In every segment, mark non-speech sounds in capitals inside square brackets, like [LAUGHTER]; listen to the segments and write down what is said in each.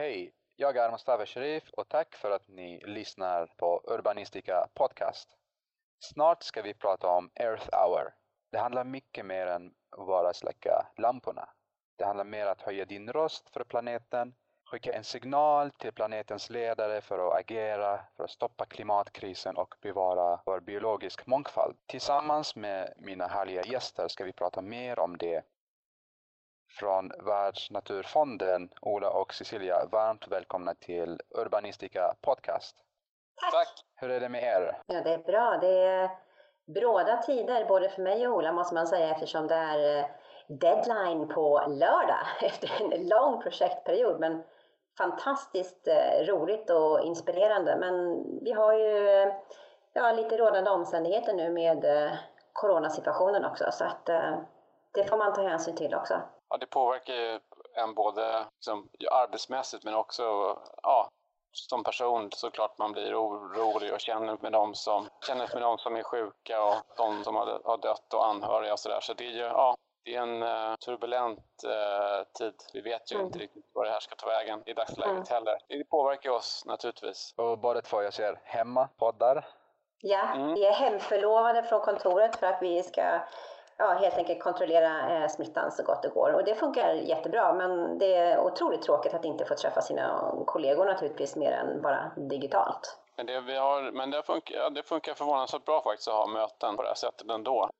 Hej, jag är Mustafa Sharif och tack för att ni lyssnar på Urbanistika Podcast. Snart ska vi prata om Earth Hour. Det handlar mycket mer än bara släcka lamporna. Det handlar mer om att höja din röst för planeten, skicka en signal till planetens ledare för att agera, för att stoppa klimatkrisen och bevara vår biologisk mångfald. Tillsammans med mina härliga gäster ska vi prata mer om det från Världsnaturfonden, Ola och Cecilia, varmt välkomna till Urbanistika Podcast. Tack. Tack! Hur är det med er? Ja, det är bra. Det är bråda tider både för mig och Ola måste man säga eftersom det är eh, deadline på lördag [LAUGHS] efter en lång projektperiod. Men fantastiskt eh, roligt och inspirerande. Men vi har ju eh, ja, lite rådande omständigheter nu med coronasituationen också så att det får man ta hänsyn till också. Ja, det påverkar ju en både liksom, arbetsmässigt men också ja, som person såklart man blir orolig och känner med dem som, känner med dem som är sjuka och de som har, har dött och anhöriga och sådär. Så det är ju ja, det är en uh, turbulent uh, tid. Vi vet ju mm. inte riktigt var det här ska ta vägen i dagsläget mm. heller. Det påverkar oss naturligtvis. Och båda två, jag ser hemma, poddar. Ja, mm. vi är hemförlovade från kontoret för att vi ska ja, helt enkelt kontrollera eh, smittan så gott det går. Och det funkar jättebra, men det är otroligt tråkigt att inte få träffa sina kollegor naturligtvis mer än bara digitalt. Men det, vi har, men det, funkar, det funkar förvånansvärt bra faktiskt att ha möten på det här sättet ändå.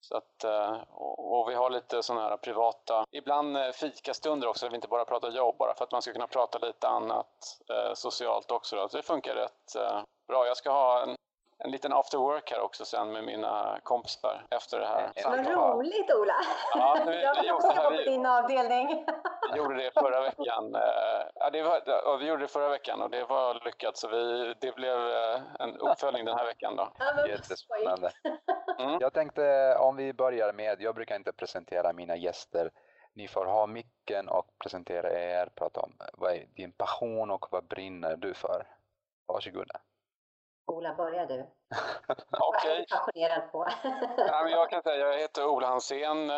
Så att, eh, och vi har lite sådana här privata, ibland eh, fikastunder också, där vi inte bara pratar jobb, bara för att man ska kunna prata lite annat eh, socialt också. Då. Så det funkar rätt eh, bra. Jag ska ha en en liten after work här också sen med mina kompisar efter det här. Vad roligt Ola! Ja, [LAUGHS] vi, jag vill också vara på din avdelning. Vi gjorde det förra veckan. Eh, ja, det var, vi gjorde det förra veckan och det var lyckat så vi, det blev eh, en uppföljning den här veckan då. Jättespännande. [LAUGHS] Mm. Jag tänkte om vi börjar med, jag brukar inte presentera mina gäster. Ni får ha micken och presentera er, prata om vad är din passion och vad brinner du för? Varsågoda. Ola, börja du. Okej. [LAUGHS] Vad är du passionerad på? [LAUGHS] ja, jag kan säga jag heter Ola Hansén.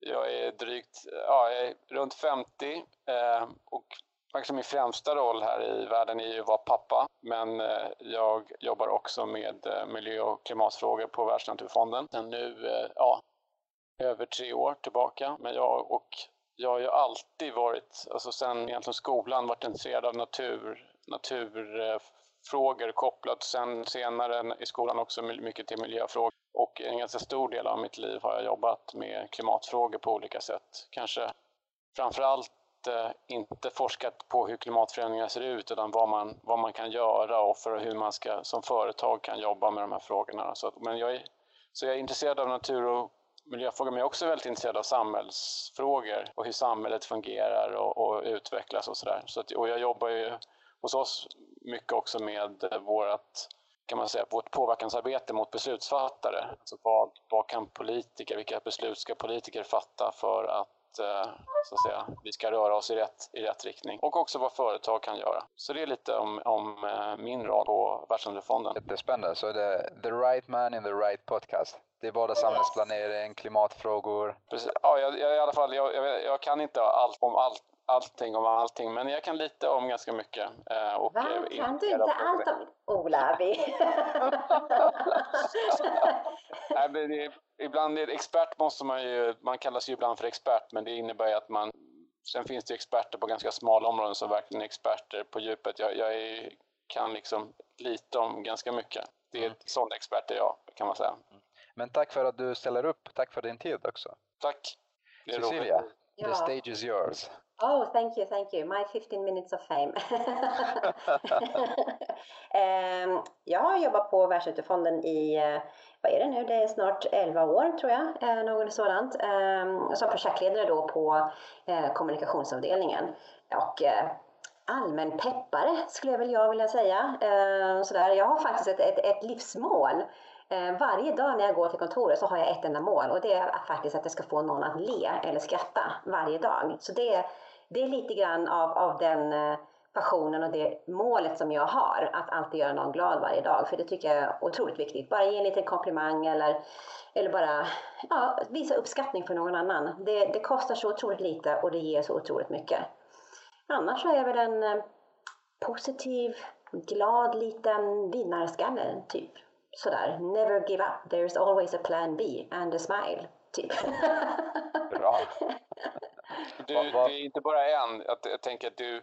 Jag är drygt, ja, jag är runt 50 eh, och faktiskt min främsta roll här i världen är ju att vara pappa. Men eh, jag jobbar också med eh, miljö och klimatfrågor på Världsnaturfonden. Sen nu, ja, över tre år tillbaka. Men jag och jag har ju alltid varit, alltså sen egentligen skolan, varit intresserad av natur, natur frågor kopplat sen senare i skolan också mycket till miljöfrågor. Och en ganska stor del av mitt liv har jag jobbat med klimatfrågor på olika sätt. Kanske framförallt eh, inte forskat på hur klimatförändringar ser ut utan vad man, vad man kan göra och för hur man ska, som företag kan jobba med de här frågorna. Så, men jag är, så jag är intresserad av natur och miljöfrågor men jag är också väldigt intresserad av samhällsfrågor och hur samhället fungerar och, och utvecklas och sådär. Så och jag jobbar ju hos oss mycket också med vårt, kan man säga, vårt påverkansarbete mot beslutsfattare. Alltså vad, vad kan politiker, vilka beslut ska politiker fatta för att eh, så att säga, vi ska röra oss i rätt, i rätt riktning. Och också vad företag kan göra. Så det är lite om, om eh, min roll på Världsnaturfonden. Jättespännande. Så det är the right man in the right podcast. Det är både samhällsplanering, klimatfrågor. Precis. Ja, jag, jag, i alla fall, jag, jag, jag kan inte allt om allt allting om allting, men jag kan lite om ganska mycket. Eh, och Va? Kan du inte allt om Ola? [LAUGHS] Nej, men det, ibland är expert måste man ju, man kallas ju ibland för expert, men det innebär ju att man Sen finns det experter på ganska smala områden som verkligen är experter på djupet. Jag, jag är, kan liksom lite om ganska mycket. Det är mm. sån expert är jag, kan man säga. Mm. Men tack för att du ställer upp. Tack för din tid också. Tack. Cecilia, the stage is yours. Oh, thank you, thank you. My 15 minutes of fame. um, [LAUGHS] jag har jobbat på Världsnaturfonden i, uh, vad är det nu, det är snart 11 år tror jag, uh, något sådant. Um, som projektledare då på uh, kommunikationsavdelningen. Och allmän peppare skulle jag väl jag vilja säga. Uh, sådär. Jag har faktiskt ett, ett, ett livsmål Eh, varje dag när jag går till kontoret så har jag ett enda mål och det är faktiskt att jag ska få någon att le eller skratta varje dag. Så det, det är lite grann av, av den eh, passionen och det målet som jag har, att alltid göra någon glad varje dag. För det tycker jag är otroligt viktigt. Bara ge en liten komplimang eller, eller bara ja, visa uppskattning för någon annan. Det, det kostar så otroligt lite och det ger så otroligt mycket. annars så är jag väl en eh, positiv, glad liten vinnarskalle, typ. Sådär, never give up, there's always a plan B and a smile, typ. Bra. [LAUGHS] Du, det är inte bara en. Jag, jag tänker att du,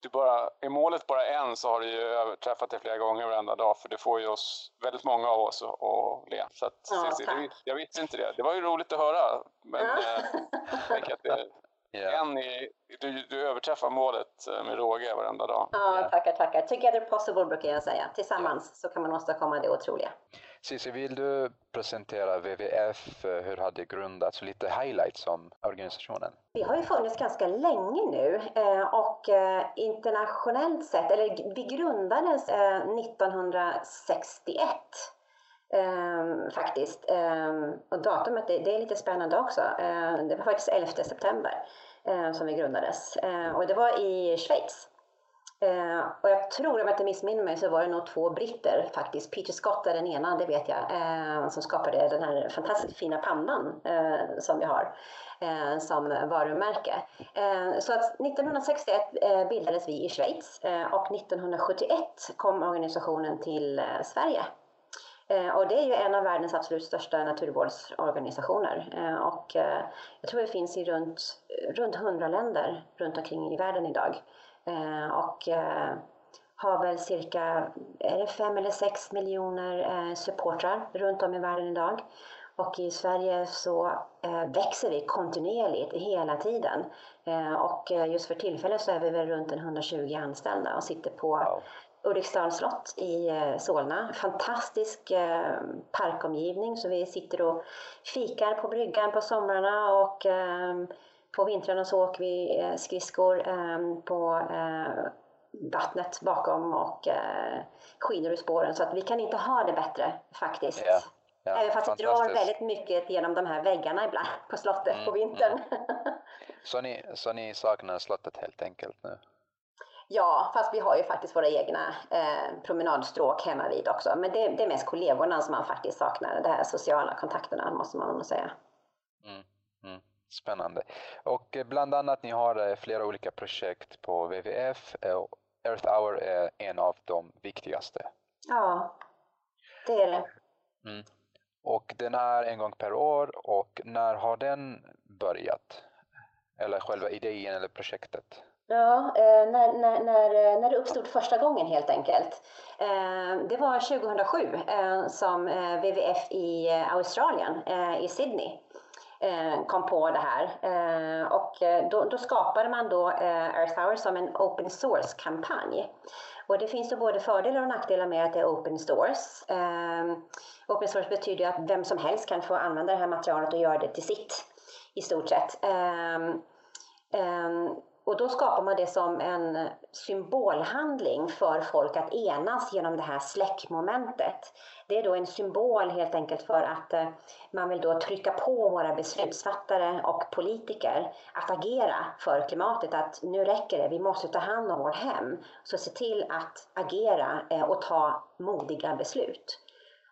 du bara, är målet bara en så har du ju överträffat det flera gånger varenda dag för det får ju oss, väldigt många av oss att, att le. Så att, Ja, tack. det, jag visste inte det. Det var ju roligt att höra. Men Ja. eh, jag tänker att det, [LAUGHS] Ja. en är, du, du överträffar målet eh, med råge varenda dag. Ja, tackar, tackar. Together possible brukar jag säga. Tillsammans så kan man åstadkomma det otroliga. Cissi, vill du presentera WWF, eh, hur har det grundats, lite highlights om organisationen? Vi har ju funnits ganska länge nu eh, och eh, internationellt sett, eller vi grundades 1961 ehm, faktiskt. Ehm, och datumet, det det är lite spännande också. Det var faktiskt 11 september som vi grundades och det var i Schweiz. Eh, och jag tror, om jag inte missminner mig, så var det nog två britter faktiskt. Peter Scott är den ena, det vet jag, eh, som skapade den här fantastiskt fina pannan eh, som vi har eh, som varumärke. Eh, så att 1961 eh, bildades vi i Schweiz eh, och 1971 kom organisationen till eh, Sverige. Eh, Och det är ju en av världens absolut största naturvårdsorganisationer. Eh, Och eh, jag tror det finns i runt, runt 100 länder runt omkring i världen idag. Eh, Och eh, har väl cirka är det fem eller sex miljoner eh, supportrar runt om i världen idag. Och i Sverige så växer vi kontinuerligt hela tiden. Och just för tillfället så är vi väl runt en 120 anställda och sitter på Wow. Ulriksdals slott i Solna. Fantastisk parkomgivning så vi sitter och fikar på bryggan på somrarna och på vintrarna så åker vi eh, skridskor eh, på eh, vattnet bakom och eh, skidor i spåren så att vi kan inte ha det bättre faktiskt. Ja, ja, Även fast det drar väldigt mycket genom de här väggarna ibland [LAUGHS] på slottet på Mm, vintern. Så ni, så ni saknar slottet helt enkelt nu? Ja, fast vi har ju faktiskt våra egna eh, promenadstråk hemma vid också. Men det, det är mest kollegorna som man faktiskt saknar. De här sociala kontakterna måste man nog säga. Mm, mm. Spännande. Och eh, bland annat ni har eh, flera olika projekt på WWF. eh, och Earth Hour är en av de viktigaste. Ja, det är det. Mm. Och den är en gång per år och när har den börjat? Eller själva idén eller projektet? Ja, när, när, när, när det uppstod första gången helt enkelt. Det var 2007 eh, som WWF i Australien, i Sydney, Eh, kom på det här. Eh, och eh, då, då skapade man då eh, Earth Hour som en open source-kampanj. Och det finns ju både fördelar och nackdelar med att det är open source. Eh, open source betyder att vem som helst kan få använda det här materialet och göra det till sitt, i stort sett. Eh, Ehm, ehm och då skapar man det som en symbolhandling för folk att enas genom det här släckmomentet. Det är då en symbol helt enkelt för att eh, man vill då trycka på våra beslutsfattare och politiker att agera för klimatet. Att nu räcker det, vi måste ta hand om vårt hem. Så se till att agera eh, och ta modiga beslut.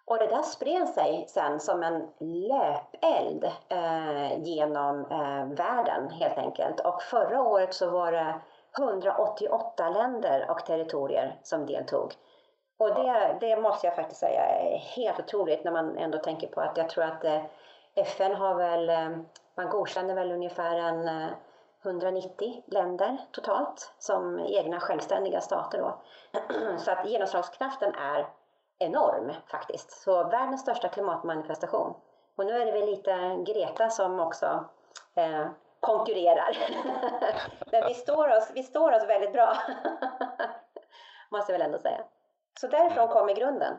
Och det där spred sig sen som en löpeld eh, genom eh, världen helt enkelt. Och förra året så var det 188 länder och territorier som deltog. Och det, det måste jag faktiskt säga är helt otroligt när man ändå tänker på att jag tror att eh, FN har väl, eh, man godkänner väl ungefär en eh, 190 länder totalt som egna självständiga stater då. [CLEARS THROAT] Så att genomslagskraften är enorm faktiskt. Så världens största klimatmanifestation. Och nu är det väl lite Greta som också eh, konkurrerar. [LAUGHS] Men vi står, oss, vi står oss väldigt bra. [LAUGHS] Måste jag väl ändå säga. Så därifrån kommer grunden.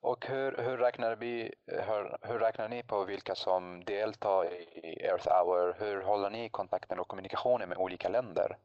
Och hur, hur, räknar vi, hur, hur räknar ni på vilka som deltar i Earth Hour? Hur håller ni kontakten och kommunikationen med olika länder?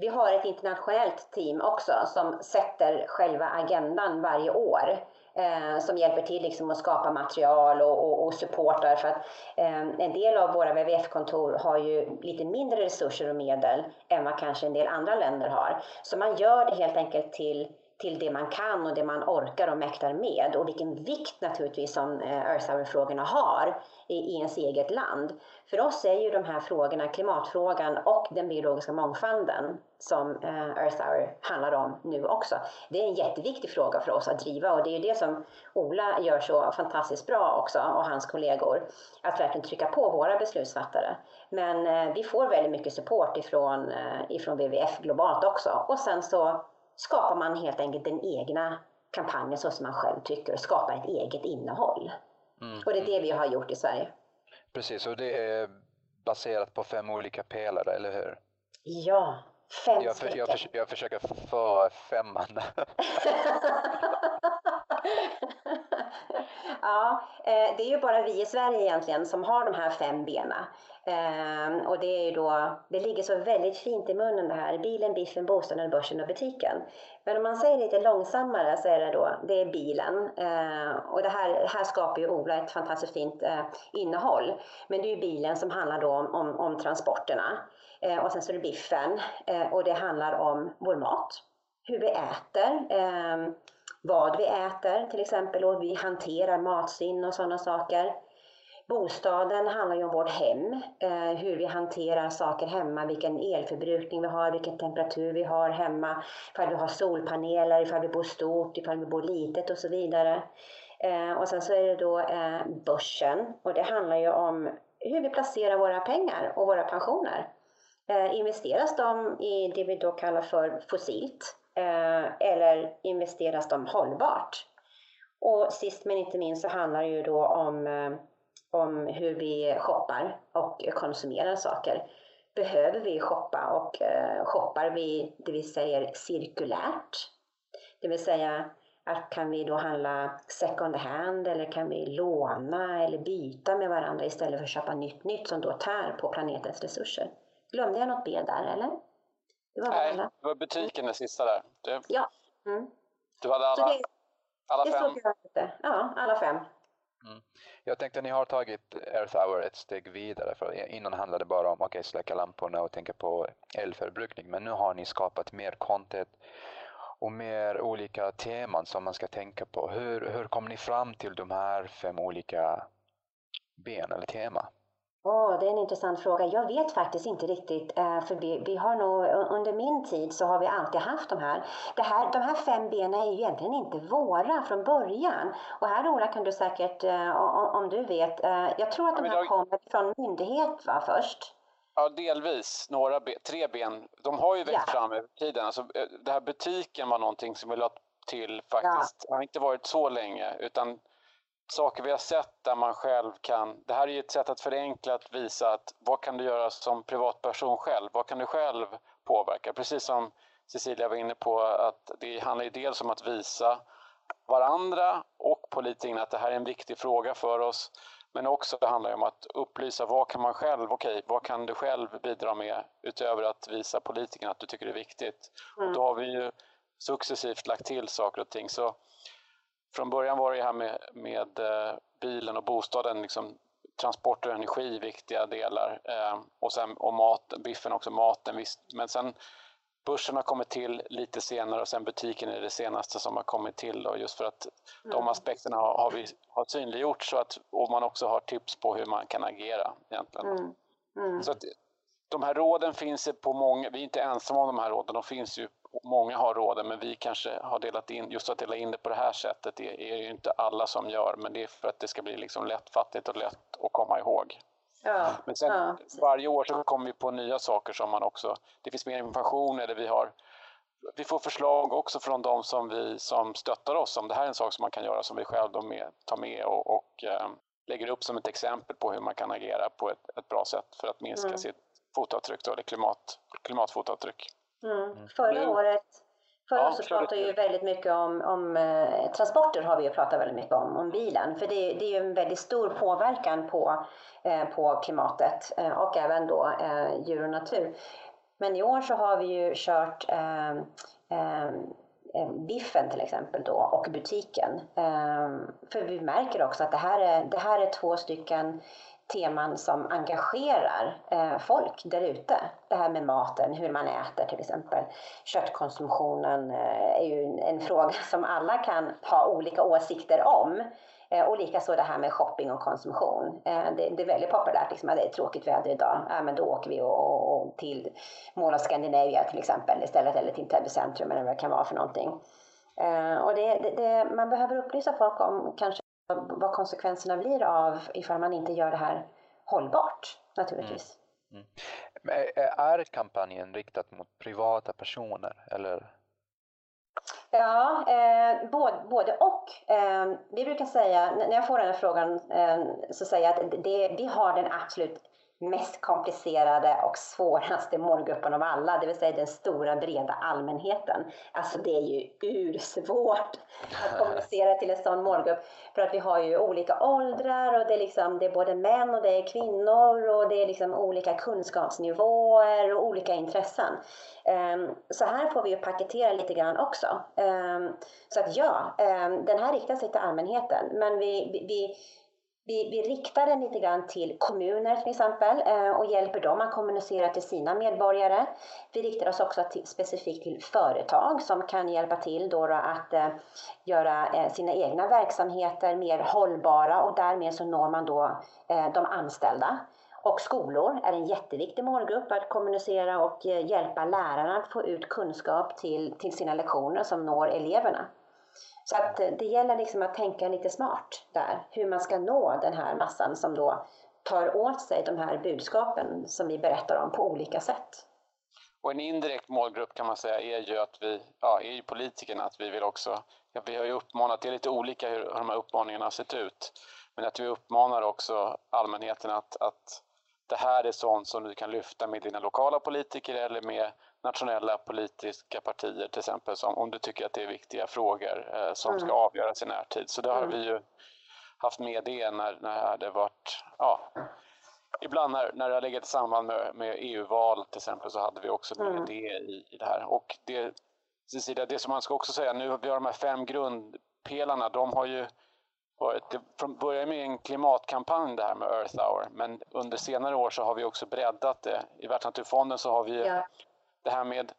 Vi har ett internationellt team också som sätter själva agendan varje år. eh, som hjälper till liksom att skapa material och, och, och supportar. För att eh, en del av våra WWF-kontor har ju lite mindre resurser och medel än vad kanske en del andra länder har. Så man gör det helt enkelt till till det man kan och det man orkar och mäktar med och vilken vikt naturligtvis som eh, Earth Hour-frågorna har i, i ens eget land. För oss är ju de här frågorna, klimatfrågan och den biologiska mångfalden som eh, Earth Hour handlar om nu också. Det är en jätteviktig fråga för oss att driva och det är det som Ola gör så fantastiskt bra också och hans kollegor. Att verkligen trycka på våra beslutsfattare. Men eh, vi får väldigt mycket support ifrån, ifrån WWF globalt också och sen så skapar man helt enkelt den egna kampanjen så som man själv tycker och skapar ett eget innehåll. Mm. Och det är det vi har gjort i Sverige. Precis, och det är baserat på fem olika pelare, eller hur? Ja, fem jag, för, jag, för, jag försöker få femman. [LAUGHS] [LAUGHS] [LAUGHS] ja, eh, det är ju bara vi i Sverige egentligen som har de här fem benen. Ehm, och det är ju då, det ligger så väldigt fint i munnen det här, bilen, biffen, bostaden, börsen och butiken. Men om man säger lite långsammare så är det då, det är bilen. Ehm, och det här, här skapar ju Ola ett fantastiskt fint eh, innehåll. Men det är ju bilen som handlar då om, om, om transporterna. Ehm, och sen så är det biffen och det handlar om vår mat, hur vi äter vad vi äter till exempel och vi hanterar matsvinn och sådana saker. Bostaden handlar ju om vårt hem, eh, hur vi hanterar saker hemma, vilken elförbrukning vi har, vilken temperatur vi har hemma, ifall vi har solpaneler, ifall vi bor stort, ifall vi bor litet och så vidare. Eh, och sen så är det då eh, börsen och det handlar ju om hur vi placerar våra pengar och våra pensioner. Eh, investeras de i det vi då kallar för fossilt Eh, eller investeras de hållbart? Och sist men inte minst så handlar det ju då om eh, om hur vi shoppar och konsumerar saker. Behöver vi shoppa och eh, shoppar vi det vi säger cirkulärt? Det vill säga att kan vi då handla second hand eller kan vi låna eller byta med varandra istället för att köpa nytt nytt som då tär på planetens resurser? Glömde jag något B där eller? Det var Nej, det var butiken det sista där. Det... Ja. Mm. Du hade alla, det, alla det fem? Ja, alla fem. Mm. Jag tänkte ni har tagit Earth Hour ett steg vidare för innan handlade det bara om okay, släcka lamporna och tänka på elförbrukning men nu har ni skapat mer content och mer olika teman som man ska tänka på. Hur, hur kom ni fram till de här fem olika ben eller tema? Oh, det är en intressant fråga. Jag vet faktiskt inte riktigt, eh, för vi, vi, har nog, under min tid så har vi alltid haft de här. Det här de här fem benen är ju egentligen inte våra från början. Och här Ola kan du säkert, eh, om du vet, eh, jag tror att de här kommer från myndighet va, först? Ja, delvis. Några ben, tre ben. De har ju växt ja. fram över tiden. Alltså, det här butiken var någonting som vi lade till faktiskt. Ja. Det har inte varit så länge, utan saker vi har sett där man själv kan... Det här är ju ett sätt att förenkla att visa att vad kan du göra som privatperson själv? Vad kan du själv påverka? Precis som Cecilia var inne på att det handlar ju dels om att visa varandra och politikerna att det här är en viktig fråga för oss. Men också det handlar om att upplysa vad kan man själv, okej, vad kan du själv bidra med utöver att visa politikerna att du tycker det är viktigt? Mm. Och då har vi ju successivt lagt till saker och ting. Så från början var det här med, med eh, bilen och bostaden, liksom, transport och energi viktiga delar. Eh, och sen och mat, biffen också, maten visst. Men sen börsen har kommit till lite senare och sen butiken är det senaste som har kommit till då, just för att mm. de aspekterna har, har vi har synliggjort så att, och man också har tips på hur man kan agera egentligen. Mm. Mm. Så att, de här råden finns på många, vi är inte ensamma om de här råden, de finns ju många har råden men vi kanske har delat in, just att dela in det på det här sättet det är ju inte alla som gör men det är för att det ska bli liksom lättfattigt och lätt att komma ihåg. Ja, men sen ja. varje år så kommer vi på nya saker som man också, det finns mer information eller vi har vi får förslag också från de som, vi, som stöttar oss om det här är en sak som man kan göra som vi själva med, tar med och, och äh, lägger upp som ett exempel på hur man kan agera på ett, ett bra sätt för att minska mm. sitt fotavtryck då, eller klimat, klimatfotavtryck. Mm. mm. Förra nu. året Förra ja, så pratade vi väldigt mycket om, om eh, transporter har vi pratat väldigt mycket om, om bilen. För det, det är ju en väldigt stor påverkan på, eh, på klimatet eh, och även då eh, djur och natur. Men i år så har vi ju kört eh, eh, biffen till exempel då och butiken. För vi märker också att det här är, det här är två stycken teman som engagerar eh, folk där ute. Det här med maten, hur man äter till exempel. Köttkonsumtionen eh, är ju en fråga [LAUGHS] som alla kan ha olika åsikter om. Eh, och likaså det här med shopping och konsumtion. Eh, det, det, är väldigt populärt, liksom, att det är tråkigt väder idag. Ja, men då åker vi och, och, och till Mall of Scandinavia till exempel istället, eller till Täby centrum eller vad det kan vara för någonting. Eh, och det, det, man behöver upplysa folk om kanske vad konsekvenserna blir av ifall man inte gör det här hållbart naturligtvis. Mm. Mm. Är kampanjen riktad mot privata personer eller? Ja, eh, både, både och. Eh, vi brukar säga, när jag får den här frågan eh, så säger jag att det, vi har den absolut mest komplicerade och svåraste målgruppen av alla, det vill säga den stora breda allmänheten. Alltså det är ju ursvårt att kommunicera till en sån målgrupp för att vi har ju olika åldrar och det är, liksom, det är både män och det är kvinnor och det är liksom olika kunskapsnivåer och olika intressen. Ehm, så här får vi ju paketera lite grann också. Ehm, så att ja, ehm, den här riktar sig till allmänheten men vi, vi vi, vi riktar den lite grann till kommuner till exempel eh, och hjälper dem att kommunicera till sina medborgare. Vi riktar oss också till, specifikt till företag som kan hjälpa till då att eh, göra eh, sina egna verksamheter mer hållbara och därmed så når man då eh, de anställda. Och skolor är en jätteviktig målgrupp att kommunicera och eh, hjälpa lärarna att få ut kunskap till, till sina lektioner som når eleverna. Så att det gäller liksom att tänka lite smart där, hur man ska nå den här massan som då tar åt sig de här budskapen som vi berättar om på olika sätt. Och en indirekt målgrupp kan man säga är ju att vi, ja, är ju politikerna, att vi vill också, ja, vi har ju uppmanat, det är lite olika hur, hur de här uppmaningarna har sett ut, men att vi uppmanar också allmänheten att, att det här är sånt som du kan lyfta med dina lokala politiker eller med nationella politiska partier till exempel, som, om du tycker att det är viktiga frågor eh, som mm. ska avgöras i närtid. Så det har mm. vi ju haft med det när, när det varit, ja, ibland när, när det har legat i samband med, med EU-val till exempel så hade vi också med mm. det i, i det här. Och det, Cecilia, det som man ska också säga, nu vi har de här fem grundpelarna, de har ju varit, det började med en klimatkampanj det här med Earth Hour, men under senare år så har vi också breddat det. I Världsnaturfonden så har vi ja det här med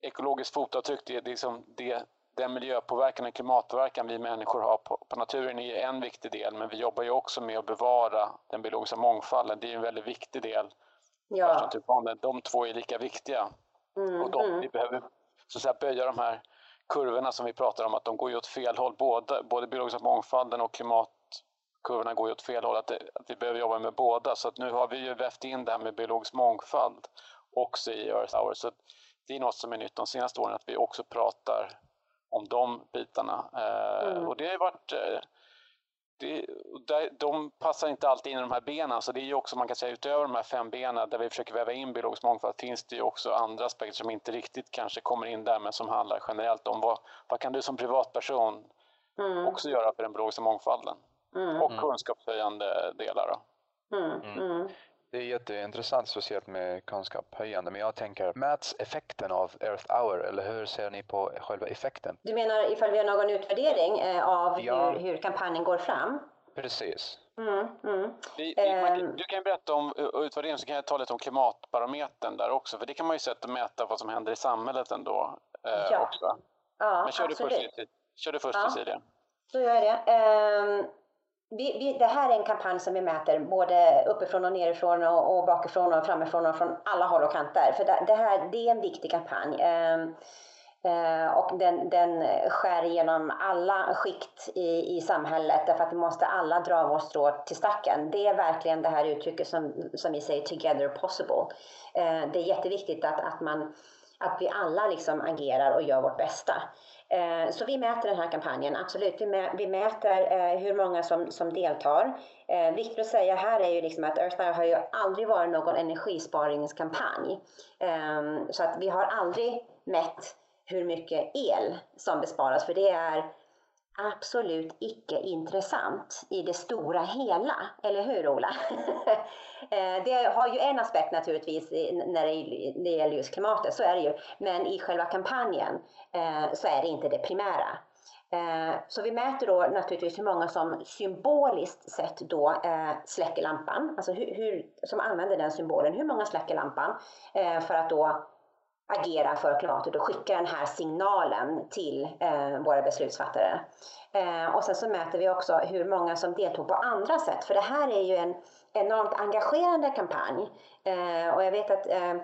ekologiskt fotavtryck, det, det, liksom det, den miljöpåverkan och klimatpåverkan vi människor har på, på, naturen är en viktig del, men vi jobbar ju också med att bevara den biologiska mångfalden. Det är en väldigt viktig del. Ja. De två är lika viktiga. Mm, och de, mm. vi behöver så att säga, böja de här kurvorna som vi pratar om, att de går ju åt fel håll. Både, både biologiska mångfalden och klimatkurvorna går ju åt fel håll. Att, det, att vi behöver jobba med båda. Så att nu har vi ju vävt in det här med biologisk mångfald också i Earth Hour. Så det är något som är nytt de senaste åren, att vi också pratar om de bitarna. Eh, mm. Och det har varit eh, det, de passar inte alltid in i de här benen, så det är ju också man kan säga utöver de här fem benen där vi försöker väva in biologisk mångfald finns det ju också andra aspekter som inte riktigt kanske kommer in där men som handlar generellt om vad, vad kan du som privatperson mm. också göra för den biologiska mångfalden mm. och kunskapshöjande delar. Då. Mm. Det är jätteintressant, speciellt med kunskapshöjande, men jag tänker, mäts effekten av Earth Hour eller hur ser ni på själva effekten? Du menar ifall vi har någon utvärdering eh, av ja. hur, hur kampanjen går fram? Precis. Mm, mm. Vi, vi, man, du kan berätta om utvärderingen så kan jag ta lite om klimatbarometern där också för det kan man ju sätta och mäta vad som händer i samhället ändå eh, ja. också. Ja, Men kör absolut. du först, kör du först ja. Cecilia. Så gör jag det. Um, vi, vi, det här är en kampanj som vi mäter både uppifrån och nerifrån och, och bakifrån och framifrån och från alla håll och kanter. För det, det här det är en viktig kampanj. Eh, eh, och den, den skär igenom alla skikt i, i samhället därför att vi måste alla dra vårt strå till stacken. Det är verkligen det här uttrycket som, som vi säger together possible. Eh, det är jätteviktigt att, att, man, att vi alla liksom agerar och gör vårt bästa. Eh, så vi mäter den här kampanjen, absolut. Vi mäter eh, hur många som, som deltar. Eh, viktigt att säga här är ju liksom att Earthfire har ju aldrig varit någon energisparingskampanj. Ehm, så att vi har aldrig mätt hur mycket el som besparas, för det är absolut icke intressant i det stora hela, eller hur Ola? [LAUGHS] Eh, det har ju en aspekt naturligtvis när det gäller just klimatet, så är det ju. Men i själva kampanjen eh, så är det inte det primära. Eh, så vi mäter då naturligtvis hur många som symboliskt sett då släcker lampan, alltså hur, hur, som använder den symbolen. Hur många släcker lampan för att då agera för klimatet och skicka den här signalen till eh, våra beslutsfattare. Eh, och sen så mäter vi också hur många som deltog på andra sätt, för det här är ju en enormt engagerande kampanj. Eh, och jag vet att eh,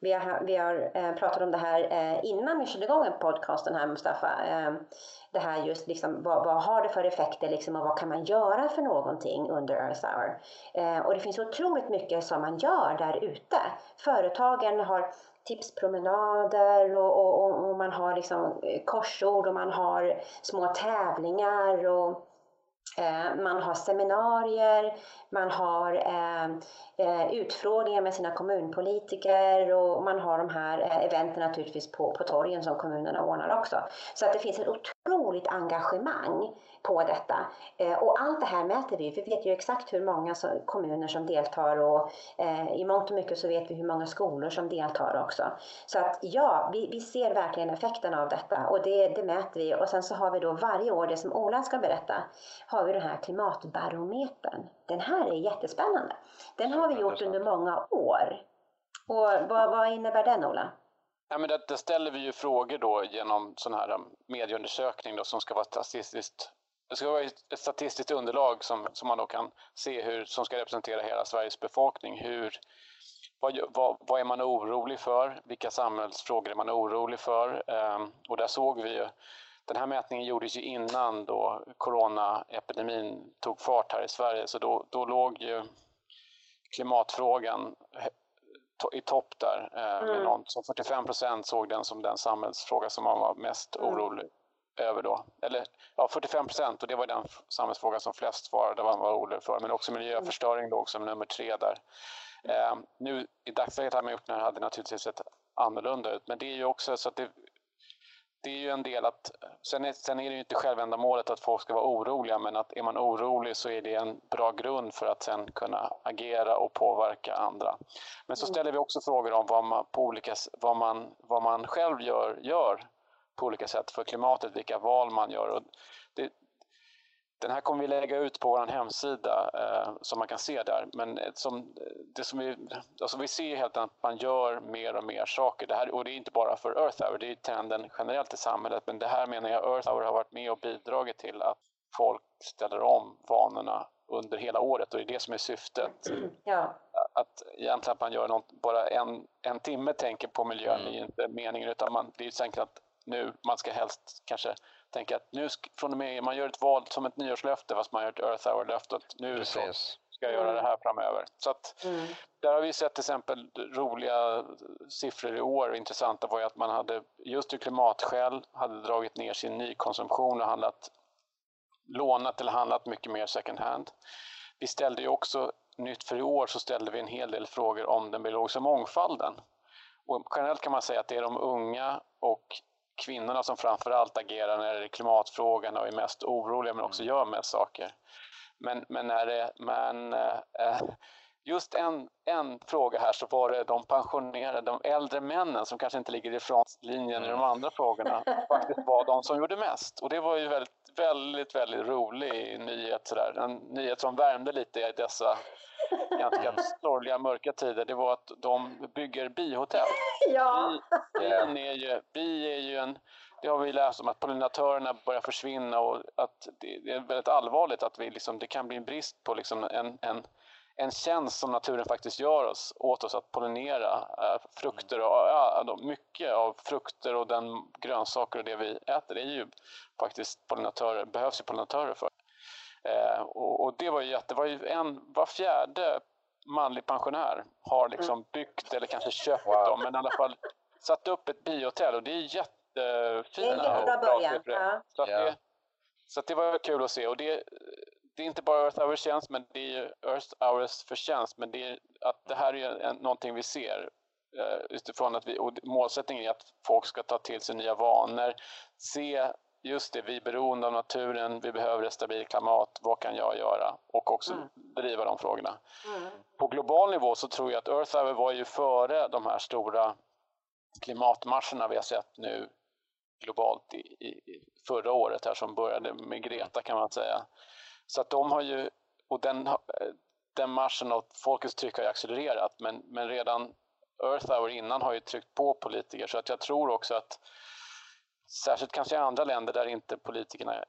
vi har, vi har eh, pratat om det här eh, innan vi körde igång podcasten här Mustafa. Eh, det här just liksom, vad, vad, har det för effekter liksom, och vad kan man göra för någonting under Earth Hour? Eh, och det finns otroligt mycket som man gör där ute. Företagen har tipspromenader och, och, och, man har liksom eh, korsord och man har små tävlingar och eh, man har seminarier, man har eh, eh utfrågningar med sina kommunpolitiker och man har de här eh, eventen naturligtvis på, på torgen som kommunerna ordnar också. Så att det finns en otroligt engagemang på detta. Eh, och allt det här mäter vi. Vi vet ju exakt hur många kommuner som deltar och eh, i mångt och mycket så vet vi hur många skolor som deltar också. Så att ja, vi, vi ser verkligen effekten av detta och det, det mäter vi. Och sen så har vi då varje år, det som Ola ska berätta, har vi den här klimatbarometern. Den här är jättespännande. Den har vi gjort under många år. Och vad, vad innebär den Ola? Ja, men där, ställer vi ju frågor då genom sån här um, medieundersökning då, som ska vara statistiskt det ska vara ett statistiskt underlag som, som man då kan se hur, som ska representera hela Sveriges befolkning. Hur, vad, vad, vad är man orolig för? Vilka samhällsfrågor är man orolig för? Um, och där såg vi ju, den här mätningen gjordes ju innan då coronaepidemin tog fart här i Sverige, så då, då låg ju klimatfrågan i topp där. Eh, mm. någon, så 45 procent såg den som den samhällsfråga som man var mest mm. orolig över då. Eller ja, 45 procent och det var den samhällsfråga som flest svarade man var orolig för. Men också miljöförstöring låg som nummer tre där. Eh, nu i dagsläget hade man gjort den här hade naturligtvis sett annorlunda ut. Men det är ju också så att det, det är ju en del att, sen är, sen är det ju inte självändamålet att folk ska vara oroliga men att är man orolig så är det en bra grund för att sen kunna agera och påverka andra. Men så mm. ställer vi också frågor om vad man, på olika, vad man, vad man själv gör, gör på olika sätt för klimatet, vilka val man gör. Och det, den här kommer vi lägga ut på vår hemsida eh, som man kan se där. Men som, det som vi, alltså vi ser helt enkelt att man gör mer och mer saker. Det här, och det är inte bara för Earth Hour, det är trenden generellt i samhället. Men det här menar jag Earth Hour har varit med och bidragit till att folk ställer om vanorna under hela året och det är det som är syftet. [CLEARS THROAT] Ja. Att egentligen att man gör något, bara en, en timme tänker på miljön mm. är inte meningen utan man, det är ju enkelt att nu, man ska helst kanske tänka att nu från och med, man gör ett val som ett nyårslöfte fast man gör ett Earth Hour-löfte att nu så ska jag göra det här framöver. Så att mm. där har vi sett till exempel roliga siffror i år. Intressanta var ju att man hade just ur klimatskäl hade dragit ner sin nykonsumtion och handlat lånat eller handlat mycket mer second hand. Vi ställde ju också, nytt för i år, så ställde vi en hel del frågor om den biologiska mångfalden. Och generellt kan man säga att det är de unga och kvinnorna som framförallt agerar när det är klimatfrågan och är mest oroliga men också mm. gör mest saker. Men, men, när det, men eh, just en, en fråga här så var det de pensionerade, de äldre männen som kanske inte ligger i frontlinjen i de mm. andra frågorna, faktiskt var de som gjorde mest. Och det var ju väldigt, väldigt, väldigt rolig nyhet. Sådär. En nyhet som värmde lite i dessa [LAUGHS] ganska sorgliga, mörka tider, det var att de bygger bihotell. [LAUGHS] Ja. Bi, är ju, bi är ju en, det har vi läst om, att pollinatörerna börjar försvinna och att det, är väldigt allvarligt att vi liksom, det kan bli en brist på liksom en, en, en tjänst som naturen faktiskt gör oss, åt oss att pollinera äh, frukter och ja, mycket av frukter och den grönsaker och det vi äter är ju faktiskt pollinatörer, behövs ju pollinatörer för. Eh, och, och, det var ju jätte, var ju en, var fjärde manlig pensionär har liksom mm. byggt eller kanske köpt wow. dem, men i alla fall satt upp ett bihotell och det är jättefina det är och bra siffror. Ja. Så, att det, så att det var kul att se och det, det är inte bara Earth Hours tjänst, men det är Earth Hours förtjänst, men det är att det här är en, någonting vi ser uh, utifrån att vi, och målsättningen är att folk ska ta till sig nya vanor, se just det, vi är beroende av naturen, vi behöver ett stabilt klimat, vad kan jag göra? Och också mm. driva de frågorna. Mm. På global nivå så tror jag att Earth Hour var ju före de här stora klimatmarscherna vi har sett nu globalt i, i, förra året här som började med Greta kan man säga. Så att de har ju, och den, den marschen och folkets tryck har ju accelererat men, men redan Earth Hour innan har ju tryckt på politiker så att jag tror också att särskilt kanske i andra länder där inte politikerna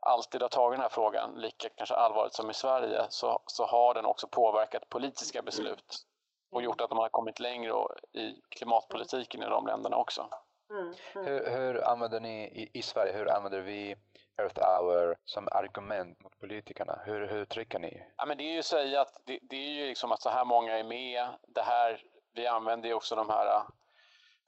alltid har tagit den här frågan lika kanske allvarligt som i Sverige så, så har den också påverkat politiska beslut och gjort att de har kommit längre i klimatpolitiken i de länderna också. Mm, mm. Hur, hur, använder ni i, i, Sverige, hur använder vi Earth Hour som argument mot politikerna? Hur, hur trycker ni? Ja, men det är ju att säga att det, det är ju liksom att så här många är med. Det här, vi använder ju också de här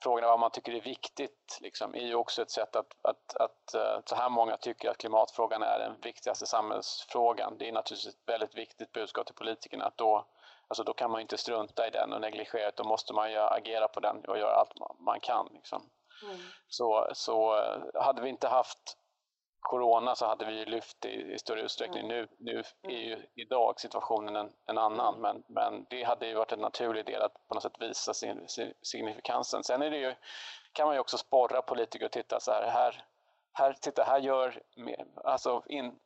frågorna vad man tycker är viktigt liksom, är ju också ett sätt att, att, att, eh, så här många tycker att klimatfrågan är den viktigaste samhällsfrågan. Det är naturligtvis ett väldigt viktigt budskap till politikerna att då, alltså då kan man inte strunta i den och negligera Då måste man agera på den och göra allt man kan. Liksom. Mm. Så, så eh, hade vi inte haft corona så hade vi lyft i, i större utsträckning. Mm. Nu, nu är ju idag situationen en, en annan mm. men, men det hade ju varit en naturlig del att på något sätt visa sin, sin signifikansen. Sen är det ju, kan man ju också sporra politiker och titta så här, här, här, titta, här gör alltså in,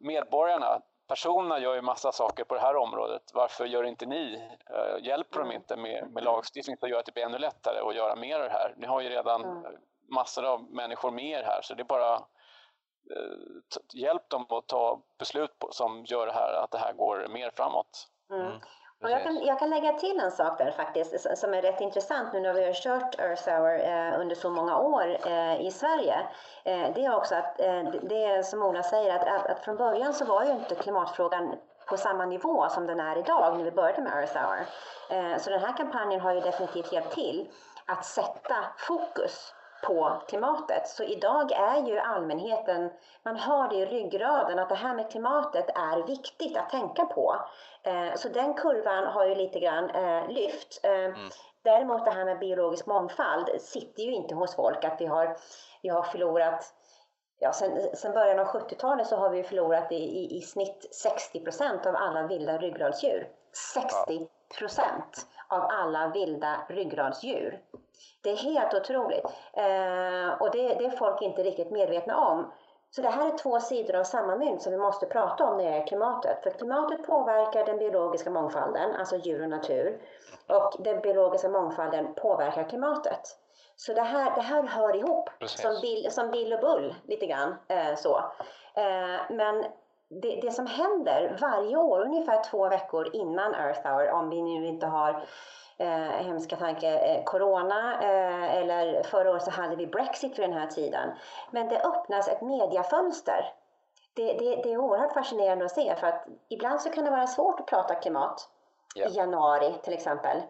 medborgarna personerna gör ju massa saker på det här området. Varför gör inte ni? Uh, hjälper de mm. inte med, med lagstiftning för att göra det ännu lättare att göra mer av det här? Ni har ju redan mm. massor av människor med er här så det är bara Eh, hjälp dem att ta beslut på, som gör det här, att det här går mer framåt. Mm. mm. Och jag, kan, jag kan lägga till en sak där faktiskt som är rätt intressant nu när vi har kört Earth Hour eh, under så många år eh, i Sverige. Eh, det är också att eh, det är som Ola säger att, att, att, från början så var ju inte klimatfrågan på samma nivå som den är idag när vi började med Earth Hour. Eh, så den här kampanjen har ju definitivt hjälpt till att sätta fokus på klimatet. Så idag är ju allmänheten, man har det i ryggraden att det här med klimatet är viktigt att tänka på. Eh, så den kurvan har ju lite grann eh, lyft. Eh, mm. Däremot det här med biologisk mångfald sitter ju inte hos folk att vi har, vi har förlorat Ja, sen, sen början av 70-talet så har vi förlorat i, i, i snitt 60 procent av alla vilda ryggradsdjur. 60 procent av alla vilda ryggradsdjur. Det är helt otroligt. Eh, och det, det är folk inte riktigt medvetna om. Så det här är två sidor av samma mynt som vi måste prata om när det gäller klimatet. För klimatet påverkar den biologiska mångfalden, alltså djur och natur. Och den biologiska mångfalden påverkar klimatet. Så det här, det här hör ihop, som Bill, som Bill och Bull lite grann. Eh, så. Eh, men det, det, som händer varje år, ungefär två veckor innan Earth Hour, om vi nu inte har eh, hemska tanke, eh, corona eh, eller förra året så hade vi Brexit vid den här tiden. Men det öppnas ett mediafönster. Det, det, det är oerhört fascinerande att se för att ibland så kan det vara svårt att prata klimat yeah. i januari till exempel.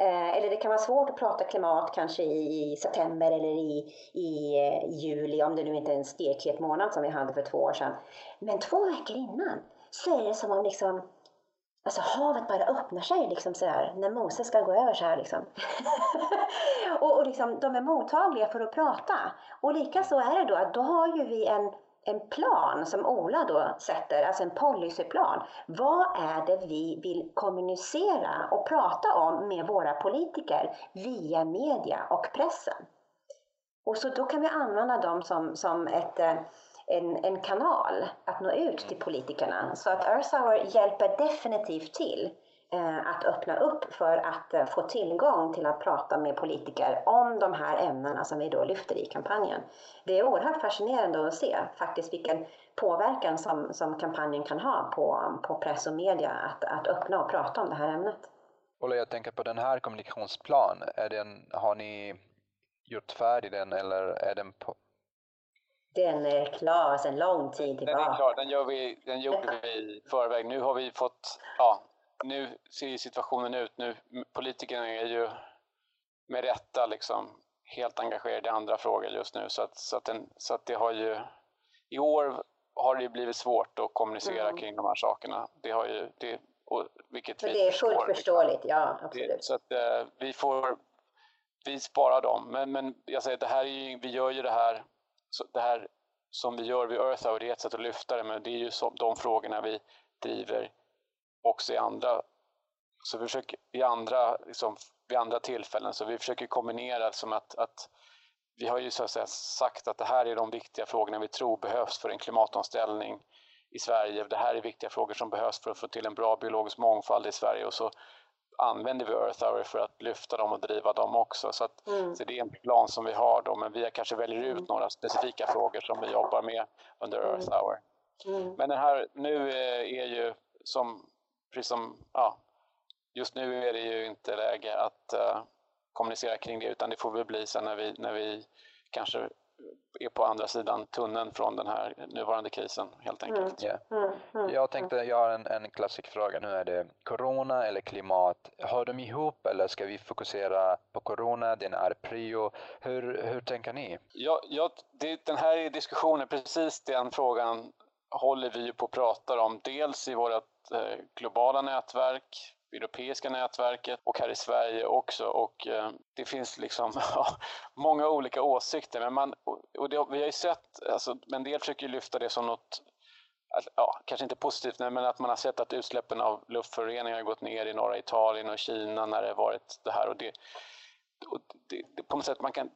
Eh, eller det kan vara svårt att prata klimat kanske i, september eller i, i, eh, juli om det nu inte är en stekhet månad som vi hade för två år sedan. Men två veckor innan så är det som om liksom Alltså havet bara öppnar sig liksom sådär när Moses ska gå över så här liksom. [LAUGHS] och, och liksom, de är mottagliga för att prata. Och likaså är det då att då har ju vi en, en plan som Ola då sätter, alltså en policyplan. Vad är det vi vill kommunicera och prata om med våra politiker via media och pressen? Och så då kan vi använda dem som, som ett eh, en, en kanal att nå ut till politikerna. Så att Earth Hour hjälper definitivt till att öppna upp för att eh, få tillgång till att prata med politiker om de här ämnena som vi då lyfter i kampanjen. Det är oerhört fascinerande att se faktiskt vilken påverkan som, som kampanjen kan ha på, på press och media att, att öppna och prata om det här ämnet. Ola, jag tänker på den här kommunikationsplan. Är den, har ni gjort färdig den eller är den på, den är klar sedan lång tid tillbaka. Den är klar, den, gör vi, den gjorde vi i förväg. Nu har vi fått, ja, nu ser situationen ut. Nu, politikerna är ju med rätta liksom helt engagerade i andra frågor just nu. Så att, så att, den, så att det har ju, i år har det blivit svårt att kommunicera mm. kring de här sakerna. Det har ju, det, och, vilket Men det är fullt liksom. förståeligt, ja absolut. Det, så att eh, vi får, vi sparar dem. Men, men jag säger det här är ju, vi gör ju det här så det här som vi gör vid Earth Hour, det är ett sätt att lyfta det, men det är ju så, de frågorna vi driver också i andra, så vi försöker, i andra, liksom, vid andra tillfällen. Så vi försöker kombinera som att, att vi har ju så att säga sagt att det här är de viktiga frågorna vi tror behövs för en klimatomställning i Sverige. Det här är viktiga frågor som behövs för att få till en bra biologisk mångfald i Sverige och så använder vi Earth Hour för att lyfta dem och driva dem också. Så, att, mm. så det är en plan som vi har då, men vi kanske väljer ut mm. några specifika frågor som vi jobbar med under mm. Earth Hour. Mm. Men den här nu är ju som, precis som, ja, just nu är det ju inte läge att uh, kommunicera kring det utan det får väl bli sen när vi, när vi kanske är på andra sidan tunneln från den här nuvarande krisen helt enkelt. Mm. Yeah. Mm. Jag tänkte, jag har en, en klassisk fråga nu. Är det corona eller klimat? Hör de ihop eller ska vi fokusera på corona? Den är prio. Hur, hur tänker ni? Ja, ja det, den här diskussionen, precis den frågan håller vi ju på att prata om. Dels i vårt eh, Eh, globala nätverk europeiska nätverket och här i Sverige också. Och eh, det finns liksom [LAUGHS] många olika åsikter. Men man, och det, vi har ju sett, alltså, en del försöker lyfta det som något Ja, kanske inte positivt, men att man har sett att utsläppen av luftföroreningar har gått ner i norra Italien och Kina när det varit det här. Och det, och det, det på något sätt man kan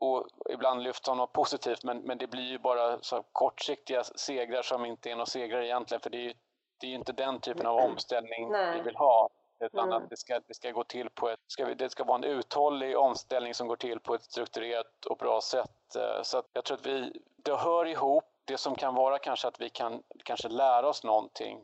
och ibland lyfta något positivt men, men det blir ju bara så kortsiktiga segrar som inte är några segrar egentligen för det är ju det är inte den typen av omställning Nej. vi vill ha. Utan mm. att det ska, det ska gå till på ett, ska, det ska vara en uthållig omställning som går till på ett strukturerat och bra sätt. Eh, så jag tror att vi, det hör ihop. Det som kan vara kanske att vi kan kanske lära oss någonting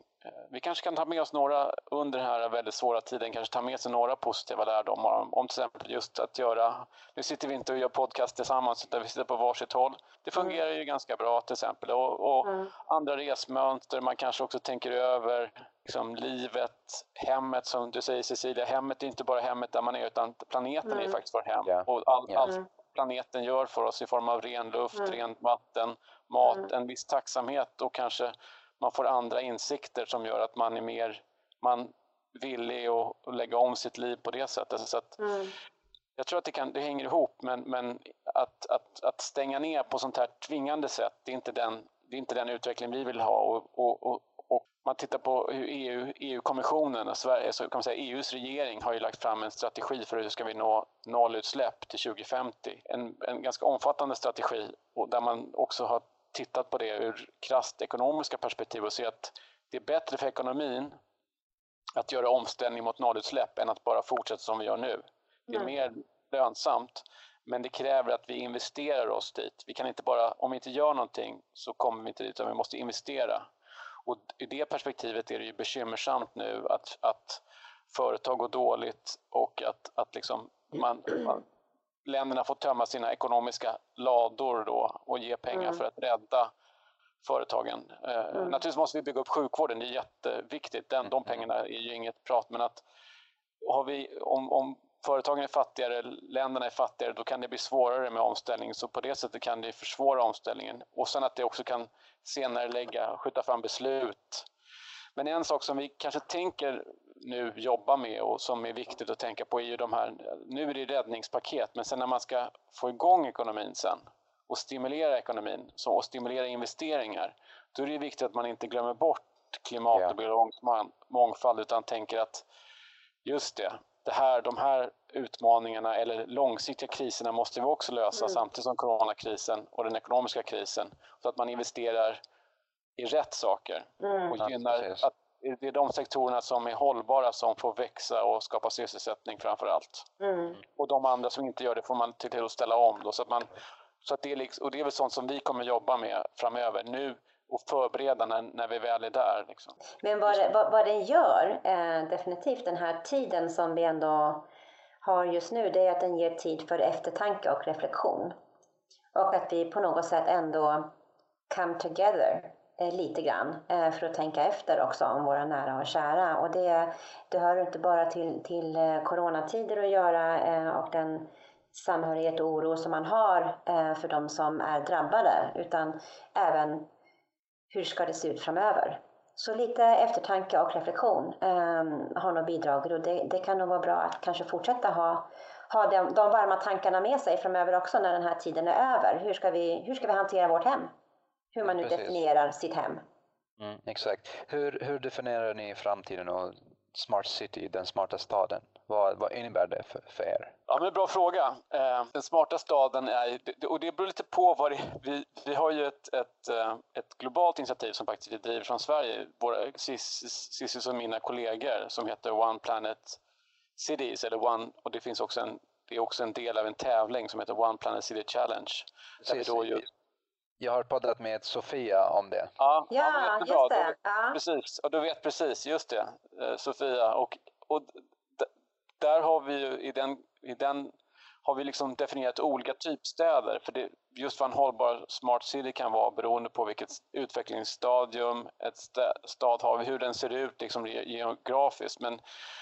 vi kanske kan ta med oss några under den här väldigt svåra tiden, kanske ta med sig några positiva lärdomar om, om till exempel just att göra, nu sitter vi inte och gör podcast tillsammans utan vi sitter på varsitt håll. Det mm. fungerar mm. ju ganska bra till exempel och, och mm. andra resmönster, man kanske också tänker över liksom, livet, hemmet som du säger Cecilia, hemmet är inte bara hemmet där man är utan planeten mm. är faktiskt vårt hem yeah. och all, yeah. allt planeten gör för oss i form av ren luft, mm. rent vatten, mat, mm. en viss tacksamhet och kanske man får andra insikter som gör att man är mer man villig att, att lägga om sitt liv på det sättet. Så att, mm. Jag tror att det, kan, det hänger ihop men, men att, att, att stänga ner på sånt här tvingande sätt det är inte den, det är inte den utveckling vi vill ha. Och, och, och, och man tittar på hur EU, EU-kommissionen, Sverige, så kan man säga EUs regering har ju lagt fram en strategi för hur ska vi nå nollutsläpp till 2050. En, en ganska omfattande strategi och där man också har tittat på det ur krasst ekonomiska perspektiv och ser att det är bättre för ekonomin att göra omställning mot nollutsläpp än att bara fortsätta som vi gör nu. Det är mm. mer lönsamt, men det kräver att vi investerar oss dit. Vi kan inte bara, om vi inte gör någonting så kommer vi inte dit, utan vi måste investera. Och i det perspektivet är det ju bekymmersamt nu att, att företag går dåligt och att, att liksom man, man länderna får tömma sina ekonomiska lador då och ge pengar mm. för att rädda företagen. Eh, mm. Naturligtvis måste vi bygga upp sjukvården, det är jätteviktigt. Den, de pengarna är ju inget prat, men att har vi, om, om företagen är fattigare, länderna är fattigare, då kan det bli svårare med omställning. Så på det sättet kan det försvåra omställningen. Och sen att det också kan senare lägga, skjuta fram beslut. Men en sak som vi kanske tänker nu jobbar med och som är viktigt att tänka på är ju de här, nu är det räddningspaket, men sen när man ska få igång ekonomin sen och stimulera ekonomin och stimulera investeringar, då är det viktigt att man inte glömmer bort klimat och biologisk mångfald utan tänker att just det, det här, de här utmaningarna eller långsiktiga kriserna måste vi också lösa mm. samtidigt som coronakrisen och den ekonomiska krisen. Så att man investerar i rätt saker mm. och gynnar att det är de sektorerna som är hållbara som får växa och skapa sysselsättning framför allt. Mm. Och de andra som inte gör det får man till att ställa om. Då, så att man, så att det, är liksom, och det är väl sånt som vi kommer jobba med framöver nu och förbereda när, när vi väl är där. Liksom. Men vad, vad, vad den gör, eh, definitivt den här tiden som vi ändå har just nu, det är att den ger tid för eftertanke och reflektion. Och att vi på något sätt ändå come together Eh, lite grann eh, för att tänka efter också om våra nära och kära. Och det, det hör inte bara till, till eh, coronatider att göra och den samhörighet och oro som man har för de som är drabbade, utan även hur ska det se ut framöver? Så lite eftertanke och reflektion ehm, har nog bidragit och det, det, kan nog vara bra att kanske fortsätta ha, ha de, de varma tankarna med sig framöver också när den här tiden är över. Hur ska vi, hur ska vi hantera vårt hem? Hur man nu Precis. definierar sitt hem. Mm, exakt. Hur, hur definierar ni framtiden och smart city, den smarta staden? Vad, vad innebär det för, för er? Ja, men bra fråga. Eh, den smarta staden är, och det beror lite på vad det vi, vi har ju ett, ett, eh, ett globalt initiativ som faktiskt vi driver från Sverige, våra, Cissi och mina kollegor, som heter One Planet Cities, eller One, och det finns också en, det är också en del av en tävling som heter One Planet City Challenge. Där vi Precis. då ju, Jag har poddat med Sofia om det. ja, Ja, men jättebra. just Då- det. Ja. Precis, och du vet precis, just det, eh, Sofia. Och, och där har vi ju i den, i den har vi liksom definierat olika typstäder. För det, just vad en hållbar smart city kan vara beroende på vilket utvecklingsstadium ett stä, stad har, hur den ser ut liksom ge- geografiskt. Men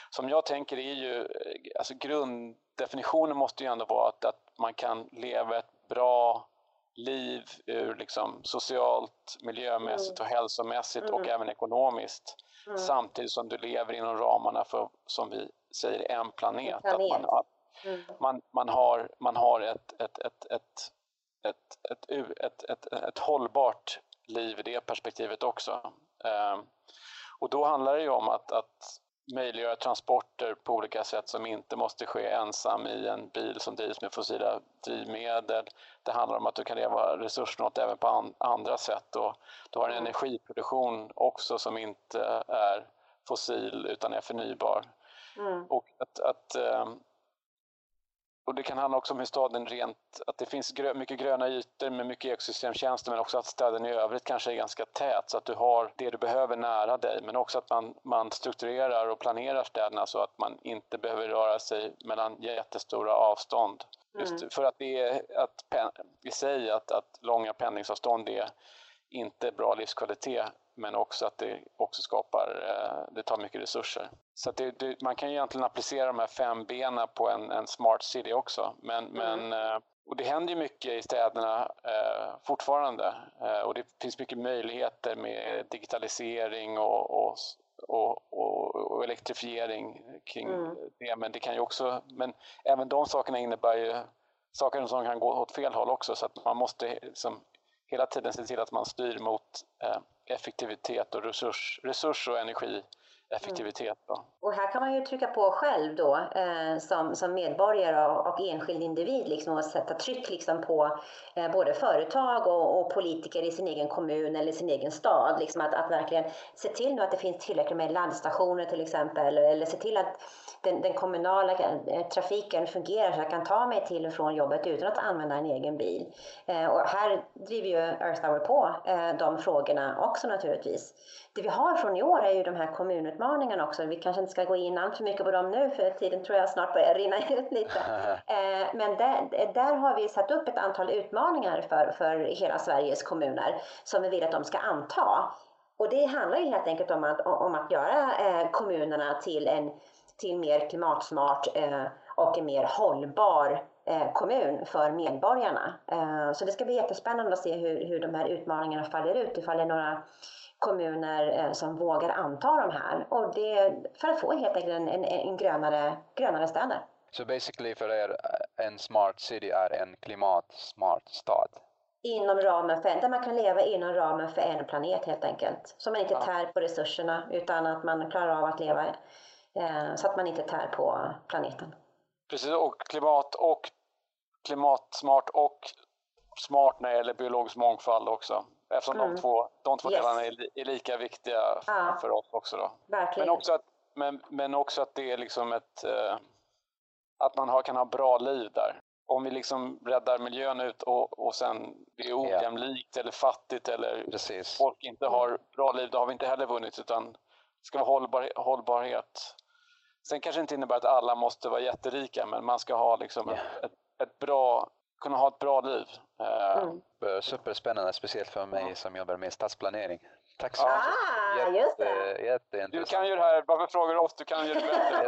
som jag tänker är ju, eh, alltså grunddefinitionen måste ju ändå vara att, att man kan leva ett bra liv ur liksom socialt, miljömässigt och hälsomässigt och även ekonomiskt Mm. samtidigt som du lever inom ramarna för, som vi säger, en planet. planet. Att man, att Mm. man, man har, man har ett, ett, ett, ett, ett, ett, ett, ett, ett hållbart liv i det perspektivet också. Ehm, och då handlar det ju om att, att möjliggöra transporter på olika sätt som inte måste ske ensam i en bil som drivs med fossila drivmedel. Det handlar om att du kan leva resurssnålt även på an, andra sätt. Och du har en Mm. energiproduktion också som inte är fossil utan är förnybar. Mm. Och, att, att, ehm, och det kan handla också om hur staden rent, att det finns grö, mycket gröna ytor med mycket ekosystemtjänster men också att staden i övrigt kanske är ganska tät så att du har det du behöver nära dig men också att man, man strukturerar och planerar städerna så att man inte behöver röra sig mellan jättestora avstånd. Just Mm. för att det är att i sig att, att långa pendlingsavstånd är inte bra livskvalitet men också att det också skapar, eh, det tar mycket resurser. Så det, det, man kan ju egentligen applicera de här fem benen på en, en smart city också. Men, men, eh, och det händer ju mycket i städerna eh, fortfarande eh, och det finns mycket möjligheter med digitalisering och, och, och, och, och elektrifiering kring Mm. det. Men det kan ju också, men även de sakerna innebär ju saker som kan gå åt fel håll också så att man måste liksom hela tiden se till att man styr mot eh, effektivitet och resurs, resurs och energieffektivitet. Då. Och här kan man ju trycka på själv då eh, som, som medborgare och, och enskild individ liksom, och sätta tryck liksom, på eh, både företag och, och politiker i sin egen kommun eller sin egen stad. Liksom, att, att verkligen se till nu att det finns tillräckligt med laddstationer till exempel eller se till att den, den kommunala eh, trafiken fungerar så jag kan ta mig till och från jobbet utan att använda en egen bil. Eh, och här driver ju Earth Hour på eh, de frågorna också naturligtvis. Det vi har från i år är ju de här kommunutmaningarna också. Vi kanske inte ska gå in allt för mycket på dem nu för tiden tror jag snart börjar rinna ut lite. [LAUGHS] Eh, men där, där har vi satt upp ett antal utmaningar för, för hela Sveriges kommuner som vi vill att de ska anta. Och det handlar ju helt enkelt om att, om att göra eh, kommunerna till en till mer klimatsmart eh, och en mer hållbar kommun för medborgarna. Så det ska bli jättespännande att se hur, hur de här utmaningarna faller ut, ifall det är några kommuner eh, som vågar anta de här. Och det för att få helt enkelt en, en, en grönare, grönare städer. Så basically för er, eh, en smart city är en klimatsmart stad. Inom ramen för, där man kan leva inom ramen för en planet helt enkelt. Så man inte tär på resurserna utan att man klarar av att leva eh, så att man inte tär på planeten. Precis, och klimat och klimatsmart och smart när det gäller biologisk mångfald också. Eftersom Mm. de två, de två Yes. delarna är, är lika viktiga Ja. för oss också. Då. Verkligen. Men, också att, men, men också att det är liksom ett... Eh, att man har, kan ha bra liv där. Om vi liksom räddar miljön ut och, och sen det är ojämlikt eller fattigt eller Precis. folk inte har bra liv, då har vi inte heller vunnit utan det ska vara hållbar, hållbarhet. Sen kanske det inte innebär att alla måste vara jätterika men man ska ha liksom Ja. ett, ett bra, kunna ha ett bra liv. Eh, Mm. Eh, Superspännande, speciellt för mig som jobbar med stadsplanering. Tack så Ja. mycket. Ah, just det. Jätte, jätteintressant. Du kan ju det här, varför frågar du oss? Du kan ju det bättre.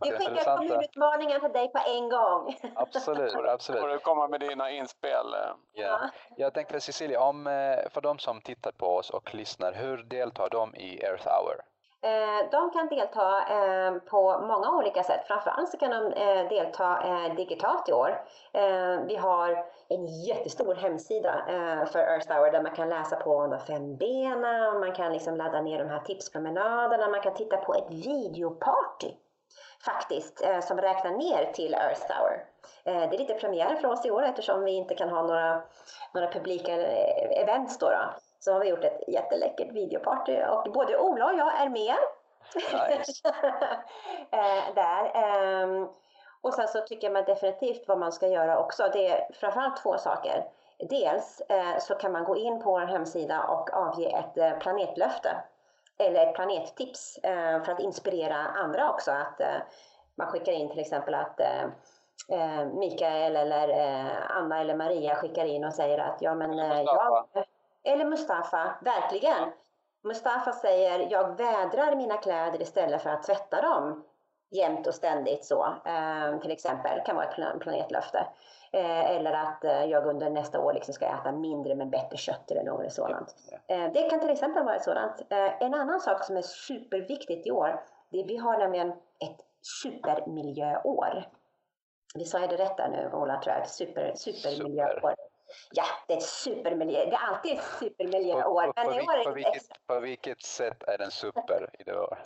Vi skickar kommunutmaningen till dig på en gång. Absolut, får absolut. du komma med dina inspel. Ja. Jag tänkte Cecilia, om, eh, för de som tittar på oss och lyssnar, hur deltar de i Earth Hour? Eh, de kan delta eh, på många olika sätt. Framförallt så kan de eh, delta digitalt i år. Vi har en jättestor hemsida för Earth Hour där man kan läsa på de fem benen, man kan liksom ladda ner de här tipspromenaderna, man kan titta på ett videoparty faktiskt som räknar ner till Earth Hour. Det är lite premiär för oss i år eftersom vi inte kan ha några, några publika events. Då, då så har vi gjort ett jätteläckert videoparty och både Ola och jag är med. Nice. [LAUGHS] Eh, där. Ehm, och sen så tycker man definitivt vad man ska göra också. Det är framförallt två saker. Dels eh, så kan man gå in på vår hemsida och avge ett eh, planetlöfte eller ett planettips för att inspirera andra också. Att man skickar in till exempel att Mikael eller Anna eller Maria skickar in och säger att ja men jag, eller Mustafa, verkligen. Mustafa säger, jag vädrar mina kläder istället för att tvätta dem jämt och ständigt så, eh, till exempel, kan vara ett planetlöfte. Eh, eller att eh, jag under nästa år liksom ska äta mindre men bättre kött eller något sådant. Eh, det kan till exempel vara ett sådant. Eh, en annan sak som är superviktigt i år, det är vi har nämligen ett supermiljöår. Vi sa det rätt där nu, Ola, tror jag. Super, supermiljöår. Super. Ja, det är ett supermiljö. Det är alltid ett supermiljöår. På, på, på, på, på, vilket, på vilket sätt är den super i det år?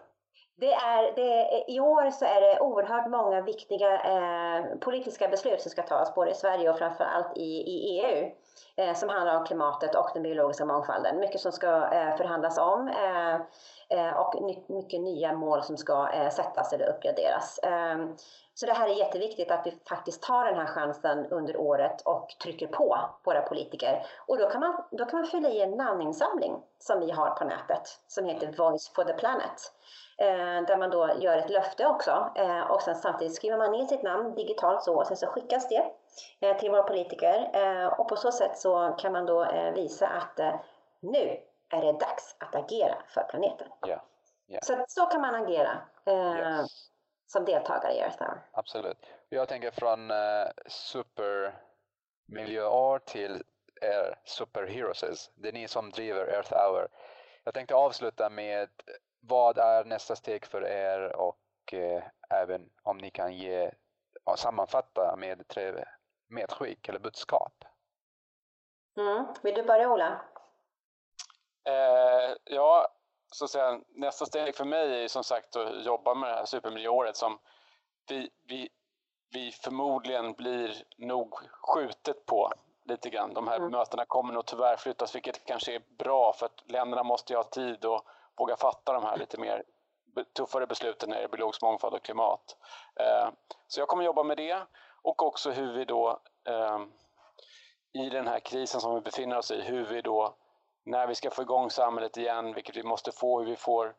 Det är, det, I år så är det oerhört många viktiga eh, politiska beslut som ska tas både i Sverige och framförallt i, i EU eh, som handlar om klimatet och den biologiska mångfalden. Mycket som ska eh, förhandlas om eh, eh, och mycket nya mål som ska eh, sättas eller uppgraderas. Så det här är jätteviktigt att vi faktiskt tar den här chansen under året och trycker på våra politiker. Och då kan man, då kan man fylla i en namninsamling som vi har på nätet som heter Voice for the Planet. Eh, där man då gör ett löfte också eh, och sen samtidigt skriver man ner sitt namn digitalt så och sen så skickas det till våra politiker och på så sätt så kan man då visa att nu är det dags att agera för planeten. Yeah. Yeah. Så, så kan man agera. Yes som deltagare i Earth Hour. Absolut. Jag tänker från supermiljöår till er superheroes. Det är ni som driver Earth Hour. Jag tänkte avsluta med vad är nästa steg för er och uh, även om ni kan ge och sammanfatta med tre medskick eller budskap. Mm. Vill du börja Ola? Uh, ja, så att säga, nästa steg för mig är som sagt att jobba med det här supermiljöåret som vi, vi, vi förmodligen blir nog skjutet på lite grann. De här mm. mötena kommer nog tyvärr flyttas, vilket kanske är bra för att länderna måste ju ha tid och våga fatta de här lite mer tuffare besluten när det är biologisk mångfald och klimat. Eh, så jag kommer jobba med det och också hur vi då eh, i den här krisen som vi befinner oss i, hur vi då när vi ska få igång samhället igen, vilket vi måste få, hur vi får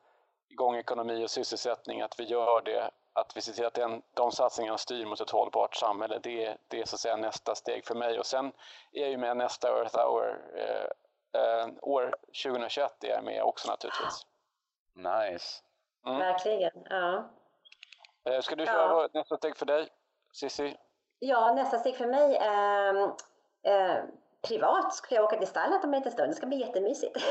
igång ekonomi och sysselsättning, att vi gör det, att vi ser till att den, de satsningarna styr mot ett hållbart samhälle. Det, det är så att säga nästa steg för mig. Och sen är jag ju med nästa Earth Hour. Eh, eh, år 2021 är jag med också naturligtvis. Nice. Mm. Verkligen, ja. Eh, ska du köra ja. nästa steg för dig, Cissi? Ja, nästa steg för mig eh, eh, privat skulle jag åka till stallet om en liten stund. Det ska bli jättemysigt. [LAUGHS]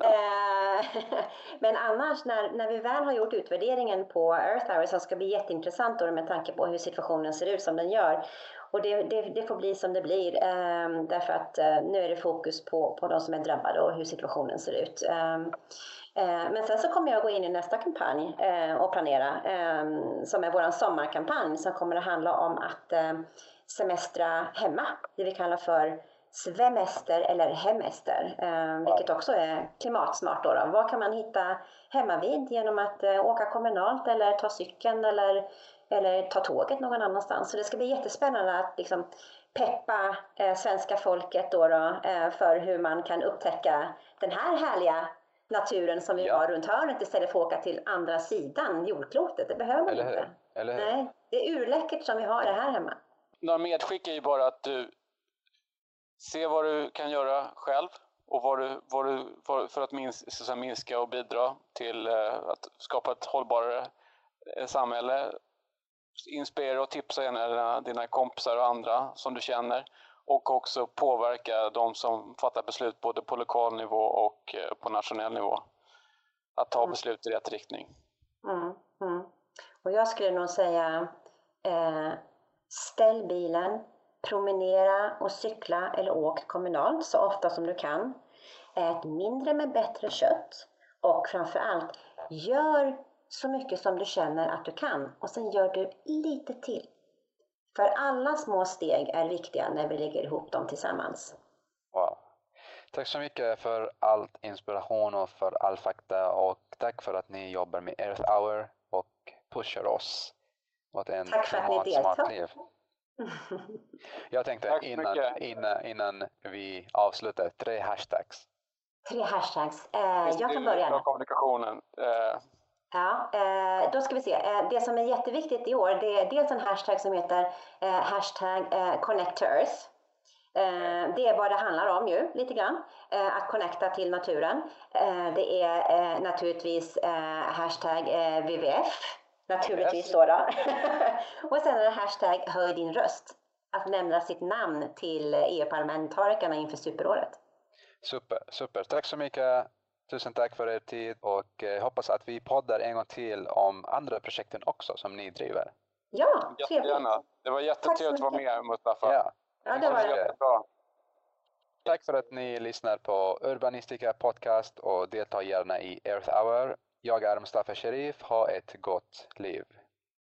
Eh, [LAUGHS] men annars när, när vi väl har gjort utvärderingen på Earth Hour som ska bli jätteintressant då med tanke på hur situationen ser ut som den gör. Och det, det, det får bli som det blir um, därför att uh, nu är det fokus på, på de som är drabbade och hur situationen ser ut. Uh, men sen så kommer jag gå in i nästa kampanj uh, och planera um, som är vår sommarkampanj som kommer att handla om att semestra hemma, det vi kallar för svemester eller hemester, eh, vilket också är klimatsmart. Då, då. Vad kan man hitta hemmavid genom att eh, åka kommunalt eller ta cykeln eller, eller ta tåget någon annanstans? Så det ska bli jättespännande att liksom, peppa eh, svenska folket då, då eh, för hur man kan upptäcka den här härliga naturen som vi ja. har runt hörnet istället för att åka till andra sidan jordklotet. Det behöver man eller inte. Eller? Nej, det är urläckert som vi har det här hemma några medskick är ju bara att du ser vad du kan göra själv och vad du, vad du, för att minska, minska och bidra till eh, att skapa ett hållbarare eh, samhälle. Inspirera och tipsa gärna dina kompisar och andra som du känner och också påverka de som fattar beslut både på lokal nivå och eh, på nationell nivå. att ta beslut i rätt riktning. Mm, mm. Och jag skulle nog säga eh, ställ bilen, promenera och cykla eller åk kommunalt så ofta som du kan. Ät mindre med bättre kött och framför allt gör så mycket som du känner att du kan och sen gör du lite till. För alla små steg är viktiga när vi lägger ihop dem tillsammans. Wow. Tack så mycket för all inspiration och för all fakta och tack för att ni jobbar med Earth Hour och pushar oss mot en Tack för att ni deltar. liv. [LAUGHS] Jag tänkte innan, innan, innan vi avslutar, tre hashtags. Tre hashtags. Eh, jag kan börja. kommunikationen. Eh. Ja, eh, då ska vi se. Eh, det som är jätteviktigt i år, det är dels en hashtag som heter eh, hashtag connect Eh, det är vad det handlar om ju, lite grann. Att connecta till naturen. Det är naturligtvis hashtag WWF, naturligtvis då. då. [LAUGHS] och sen är det hashtag höj din röst. Att nämna sitt namn till EU-parlamentarikerna inför superåret. Super, super. Tack så mycket. Tusen tack för er tid och hoppas att vi poddar en gång till om andra projekten också som ni driver. Ja, trevligt. Det var jättetrevligt att vara med Mustafa. Ja. Ja, det var det. Tack för att ni lyssnar på Urbanistika Podcast och delta gärna i Earth Hour. Jag är Mustafa Sharif. Ha ett gott liv.